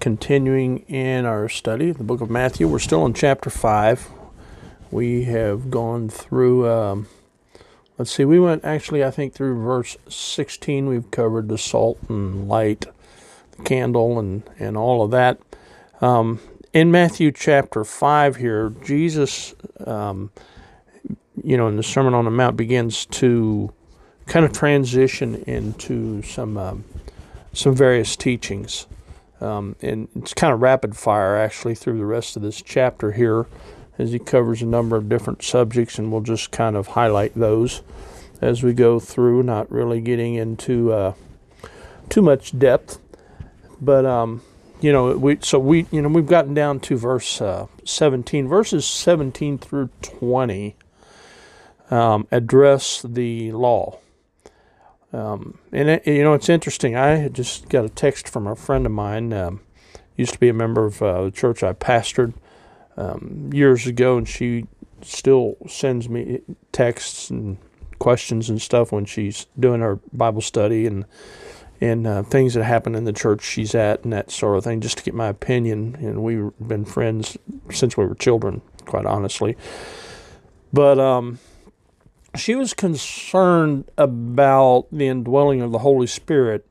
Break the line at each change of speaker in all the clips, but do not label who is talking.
continuing in our study the book of Matthew. We're still in chapter 5. We have gone through, um, let's see, we went actually, I think, through verse 16. We've covered the salt and light, the candle, and, and all of that. Um, in Matthew chapter 5 here, Jesus, um, you know, in the Sermon on the Mount begins to kind of transition into some um, some various teachings. Um, and it's kind of rapid fire actually through the rest of this chapter here as he covers a number of different subjects, and we'll just kind of highlight those as we go through, not really getting into uh, too much depth. But um, you know, we so we you know we've gotten down to verse uh, 17, verses 17 through 20 um, address the law. Um, and it, you know, it's interesting. I just got a text from a friend of mine. Um, used to be a member of uh, the church I pastored um, years ago, and she still sends me texts and questions and stuff when she's doing her Bible study and and uh, things that happen in the church she's at and that sort of thing, just to get my opinion. And we've been friends since we were children, quite honestly. But um, she was concerned about the indwelling of the Holy Spirit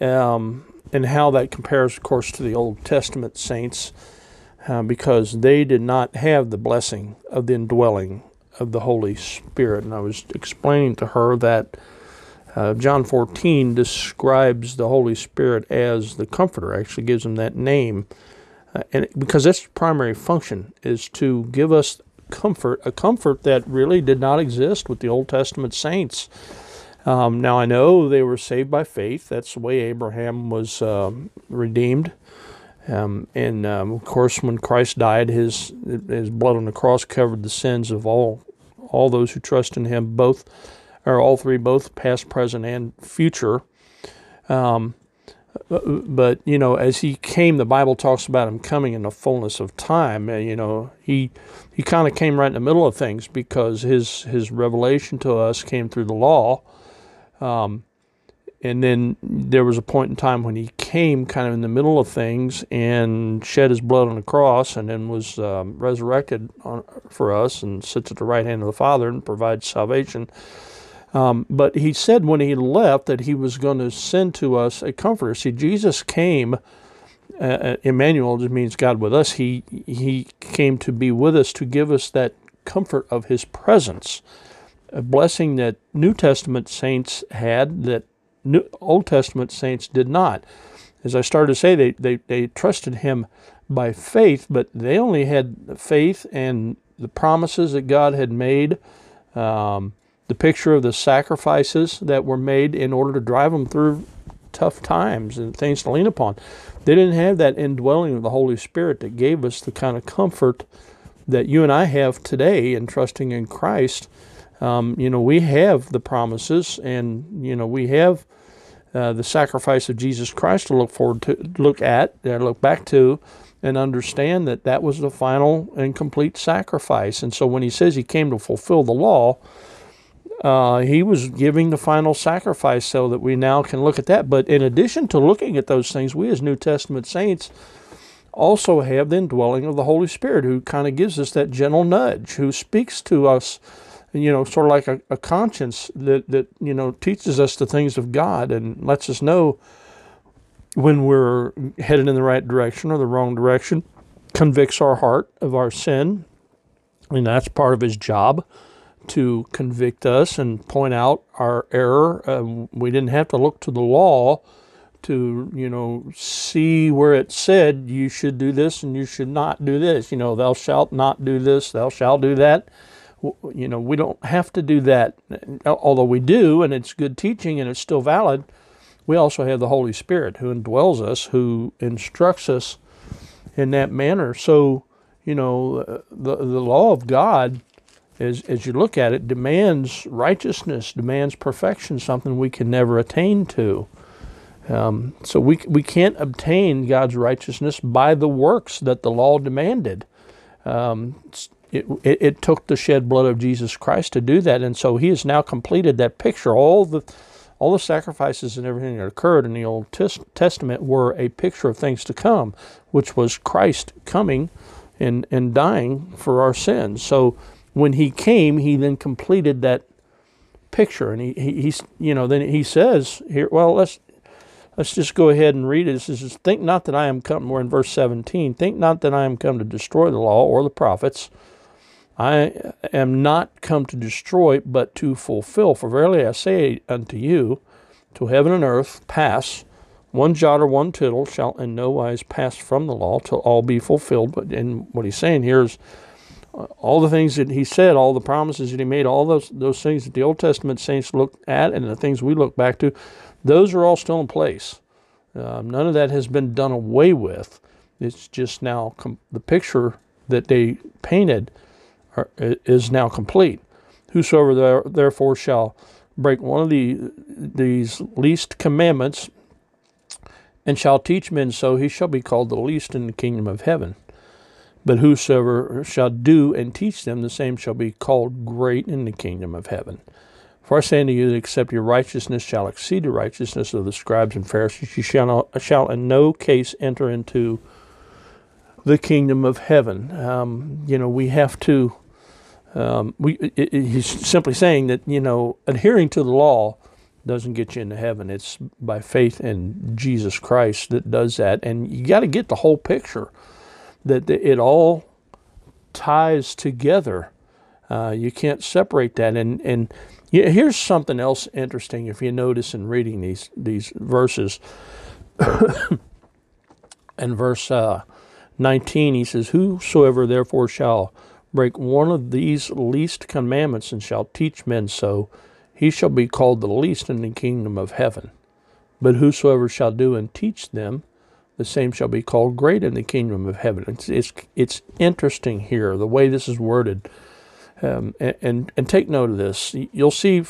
um, and how that compares, of course, to the Old Testament saints, uh, because they did not have the blessing of the indwelling of the Holy Spirit. And I was explaining to her that uh, John 14 describes the Holy Spirit as the Comforter, actually gives him that name. Uh, and because its primary function is to give us comfort, a comfort that really did not exist with the Old Testament saints. Um, now I know they were saved by faith. That's the way Abraham was um, redeemed. Um, and um, of course, when Christ died, his his blood on the cross covered the sins of all all those who trust in Him, both or all three, both past, present, and future. Um, but you know, as he came, the Bible talks about him coming in the fullness of time. And, you know, he he kind of came right in the middle of things because his his revelation to us came through the law. Um, and then there was a point in time when he came kind of in the middle of things and shed his blood on the cross and then was um, resurrected on, for us and sits at the right hand of the Father and provides salvation. Um, but he said when he left that he was going to send to us a comforter. See, Jesus came. Uh, uh, Emmanuel just means God with us. He he came to be with us to give us that comfort of His presence, a blessing that New Testament saints had that New, Old Testament saints did not. As I started to say, they, they, they trusted Him by faith, but they only had faith and the promises that God had made. Um, the picture of the sacrifices that were made in order to drive them through tough times and things to lean upon. They didn't have that indwelling of the Holy Spirit that gave us the kind of comfort that you and I have today in trusting in Christ. Um, you know, we have the promises and, you know, we have uh, the sacrifice of Jesus Christ to look forward to, look at, uh, look back to, and understand that that was the final and complete sacrifice. And so when he says he came to fulfill the law, uh, he was giving the final sacrifice so that we now can look at that. But in addition to looking at those things, we as New Testament saints also have the indwelling of the Holy Spirit who kind of gives us that gentle nudge, who speaks to us, you know, sort of like a, a conscience that, that, you know, teaches us the things of God and lets us know when we're headed in the right direction or the wrong direction convicts our heart of our sin, and that's part of his job to convict us and point out our error. Uh, we didn't have to look to the law to, you know, see where it said you should do this and you should not do this. You know, thou shalt not do this, thou shalt do that. You know, we don't have to do that, although we do, and it's good teaching and it's still valid. We also have the Holy Spirit who indwells us, who instructs us in that manner. So, you know, the, the law of God as, as you look at it, demands righteousness, demands perfection, something we can never attain to. Um, so we, we can't obtain God's righteousness by the works that the law demanded. Um, it, it, it, took the shed blood of Jesus Christ to do that, and so He has now completed that picture. All the all the sacrifices and everything that occurred in the Old Testament were a picture of things to come, which was Christ coming and and dying for our sins. So when he came, he then completed that picture, and he, he he's you know then he says here, well let's let's just go ahead and read it. It says, "Think not that I am come." We're in verse seventeen. Think not that I am come to destroy the law or the prophets. I am not come to destroy, but to fulfill. For verily I say unto you, till heaven and earth pass, one jot or one tittle shall in no wise pass from the law till all be fulfilled. But in what he's saying here is all the things that he said, all the promises that he made, all those those things that the Old Testament saints looked at, and the things we look back to, those are all still in place. Um, none of that has been done away with. It's just now com- the picture that they painted are, is now complete. Whosoever there, therefore shall break one of the these least commandments and shall teach men so, he shall be called the least in the kingdom of heaven. But whosoever shall do and teach them, the same shall be called great in the kingdom of heaven. For I say unto you that except your righteousness shall exceed the righteousness of the scribes and Pharisees, you shall, not, shall in no case enter into the kingdom of heaven. Um, you know, we have to. Um, we, it, it, he's simply saying that you know adhering to the law doesn't get you into heaven. It's by faith in Jesus Christ that does that, and you got to get the whole picture that it all ties together. Uh, you can't separate that. And and here's something else interesting. If you notice in reading these these verses, in verse uh, 19, he says, "Whosoever therefore shall break one of these least commandments and shall teach men so, he shall be called the least in the kingdom of heaven. But whosoever shall do and teach them, the same shall be called great in the kingdom of heaven. It's, it's, it's interesting here, the way this is worded. Um, and, and, and, take note of this. You'll see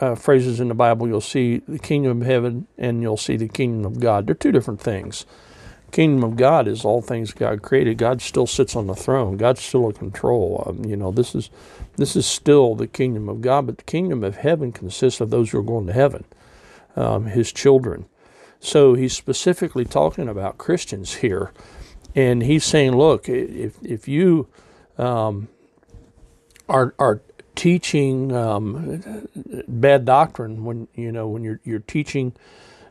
uh, phrases in the Bible, you'll see the kingdom of heaven and you'll see the kingdom of God. They're two different things. Kingdom of God is all things God created. God still sits on the throne. God's still in control. Um, you know, this is this is still the kingdom of God, but the kingdom of heaven consists of those who are going to heaven, um, His children. So he's specifically talking about Christians here. And he's saying, look, if, if you um, are, are teaching um, bad doctrine, when, you know, when you're, you're teaching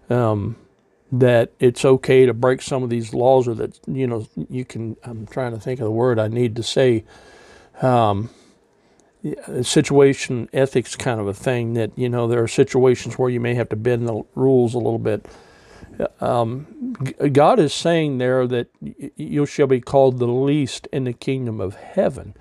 um, that it's okay to break some of these laws or that, you know, you can, I'm trying to think of the word I need to say, um, situation ethics kind of a thing that, you know, there are situations where you may have to bend the rules a little bit um, God is saying there that you shall be called the least in the kingdom of heaven.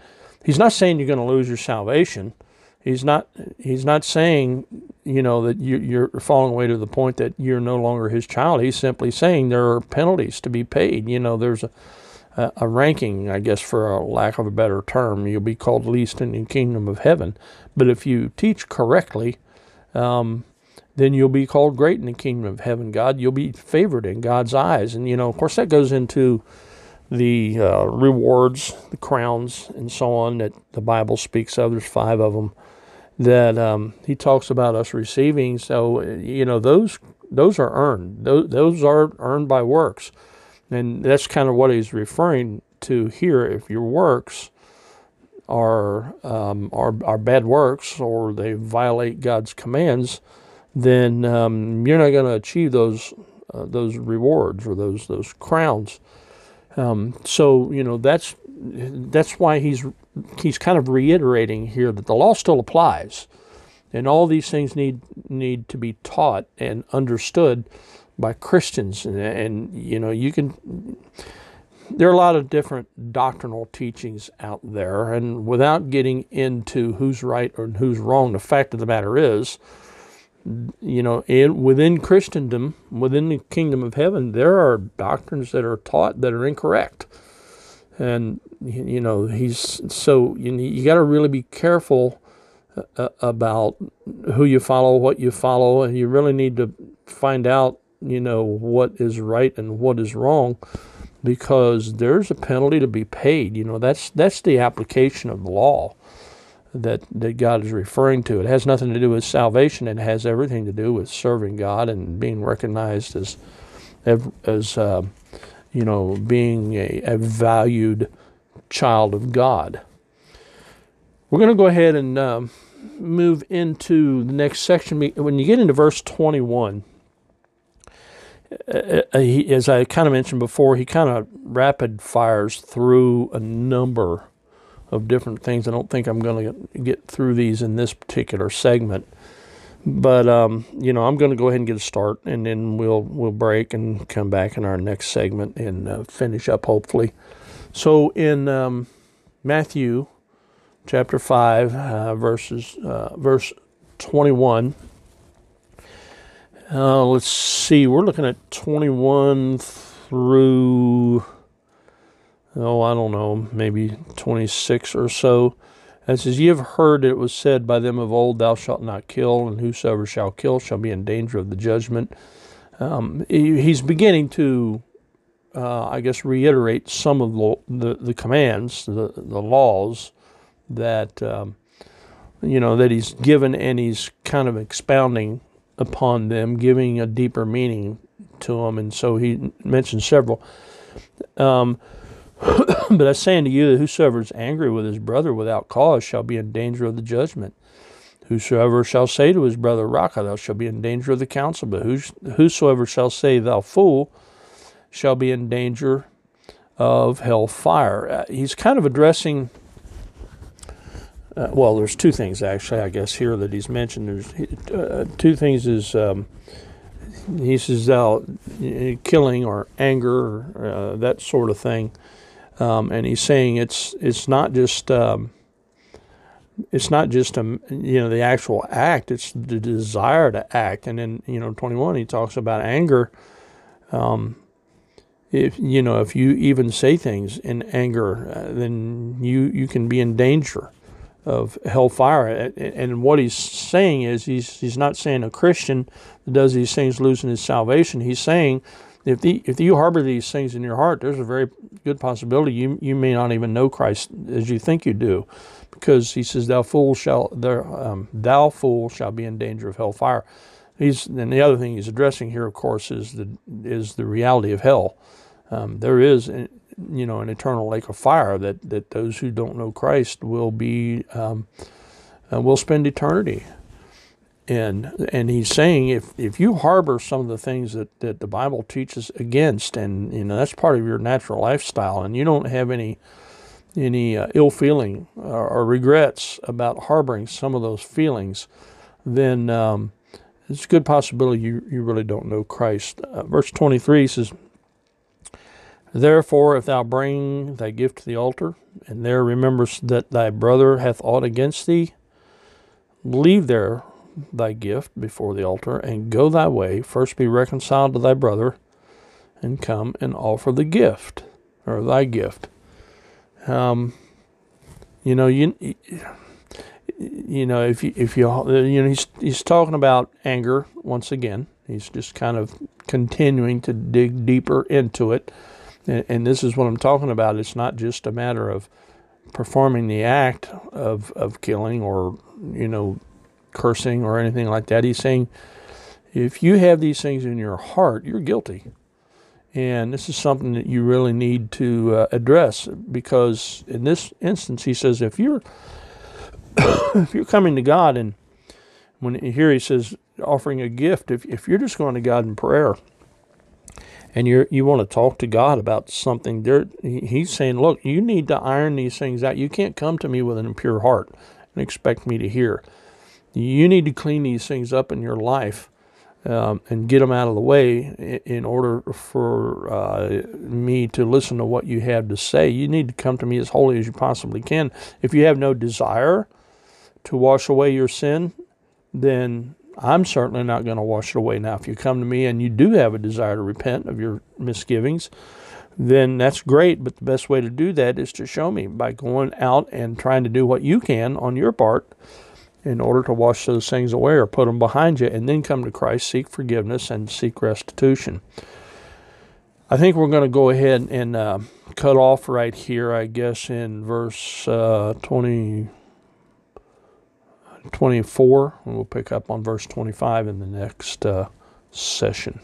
He's not saying you're going to lose your salvation. He's not. He's not saying you know that you, are falling away to the point that you're no longer His child. He's simply saying there are penalties to be paid. You know, there's a a, a ranking, I guess, for a lack of a better term. You'll be called least in the kingdom of heaven. But if you teach correctly, um, then you'll be called great in the kingdom of heaven, God. You'll be favored in God's eyes. And, you know, of course, that goes into the uh, rewards, the crowns, and so on that the Bible speaks of. There's five of them that um, he talks about us receiving. So, you know, those those are earned. Those, those are earned by works. And that's kind of what he's referring to here. If your works are, um, are, are bad works or they violate God's commands, then um, you're not going to achieve those uh, those rewards or those those crowns. Um, so you know that's that's why he's he's kind of reiterating here that the law still applies, and all these things need need to be taught and understood by Christians, and, and you know you can. There are a lot of different doctrinal teachings out there, and without getting into who's right or who's wrong, the fact of the matter is, you know, in, within Christendom, within the kingdom of heaven, there are doctrines that are taught that are incorrect. And, you know, he's so you, you got to really be careful uh, about who you follow, what you follow, and you really need to find out, you know, what is right and what is wrong because there's a penalty to be paid. You know, that's that's the application of the law that, that God is referring to. It has nothing to do with salvation. It has everything to do with serving God and being recognized as, as uh, you know, being a, a, valued child of God. We're going to go ahead and um, move into the next section. When you get into verse 21, uh, uh as I kind of mentioned before, he kind of rapid fires through a number of different things. I don't think I'm going to get through these in this particular segment, but um, you know I'm going to go ahead and get a start, and then we'll we'll break and come back in our next segment and uh, finish up hopefully. So in um, Matthew chapter five, uh, verses uh, verse twenty one. Uh, let's see, we're looking at 21 through oh, I don't know, maybe 26 or so. It says, Ye have heard it was said by them of old, Thou shalt not kill, and whosoever shall kill shall be in danger of the judgment. Um, he, he's beginning to, uh, I guess, reiterate some of the, the, the commands, the, the laws that, um, you know, that he's given, and he's kind of expounding upon them, giving a deeper meaning to them. And so he mentions several. Um, but I say unto you that whosoever is angry with his brother without cause shall be in danger of the judgment. Whosoever shall say to his brother, Raca, thou shalt be in danger of the council. But whosoever shall say, Thou fool, shall be in danger of hell fire. Uh, he's kind of addressing. Uh, well, there's two things actually, I guess, here that he's mentioned. There's uh, two things is um, he says thou killing or anger or uh, that sort of thing. Um, and he's saying it's it's not just um, it's not just a you know the actual act; it's the desire to act. And then you know, twenty one, he talks about anger. Um, if you know, if you even say things in anger, uh, then you you can be in danger of hellfire. And what he's saying is he's he's not saying a Christian that does these things losing his salvation. He's saying if the if you harbor these things in your heart, there's a very good possibility you you may not even know Christ as you think you do, because he says, "Thou fool shall um, thou fool shall be in danger of hellfire." He's and the other thing he's addressing here, of course, is the is the reality of hell. Um, there is, uh, you know, an eternal lake of fire that that those who don't know Christ will be um, uh, will spend eternity and and he's saying if if you harbor some of the things that, that the Bible teaches against, and you know that's part of your natural lifestyle, and you don't have any any uh, ill feeling or, or, regrets about harboring some of those feelings, then um, it's a good possibility you, you really don't know Christ. Uh, verse 23 says, Therefore, if thou bring thy gift to the altar, and there rememberest that thy brother hath aught against thee, leave there thy gift before the altar, and go thy way. First be reconciled to thy brother, and come and offer the gift, or thy gift. Um, you know, you you know if you if you you know he's he's talking about anger once again. He's just kind of continuing to dig deeper into it, and, and this is what I'm talking about. It's not just a matter of performing the act of of killing or you know cursing or anything like that. He's saying, if you have these things in your heart, you're guilty. And this is something that you really need to uh, address because in this instance, he says, if you're if you're coming to God and when here he says offering a gift, if, if you're just going to God in prayer and you you want to talk to God about something, there He's saying, look, you need to iron these things out. You can't come to me with an impure heart and expect me to hear. You need to clean these things up in your life. Um, and get them out of the way in order for uh, me to listen to what you have to say. You need to come to me as holy as you possibly can. If you have no desire to wash away your sin, then I'm certainly not going to wash it away. Now, if you come to me and you do have a desire to repent of your misgivings, then that's great. But the best way to do that is to show me by going out and trying to do what you can on your part in order to wash those things away or put them behind you and then come to Christ, seek forgiveness, and seek restitution. I think we're going to go ahead and uh, cut off right here, I guess, in verse uh, 20. 24, and we'll pick up on verse 25 in the next uh, session.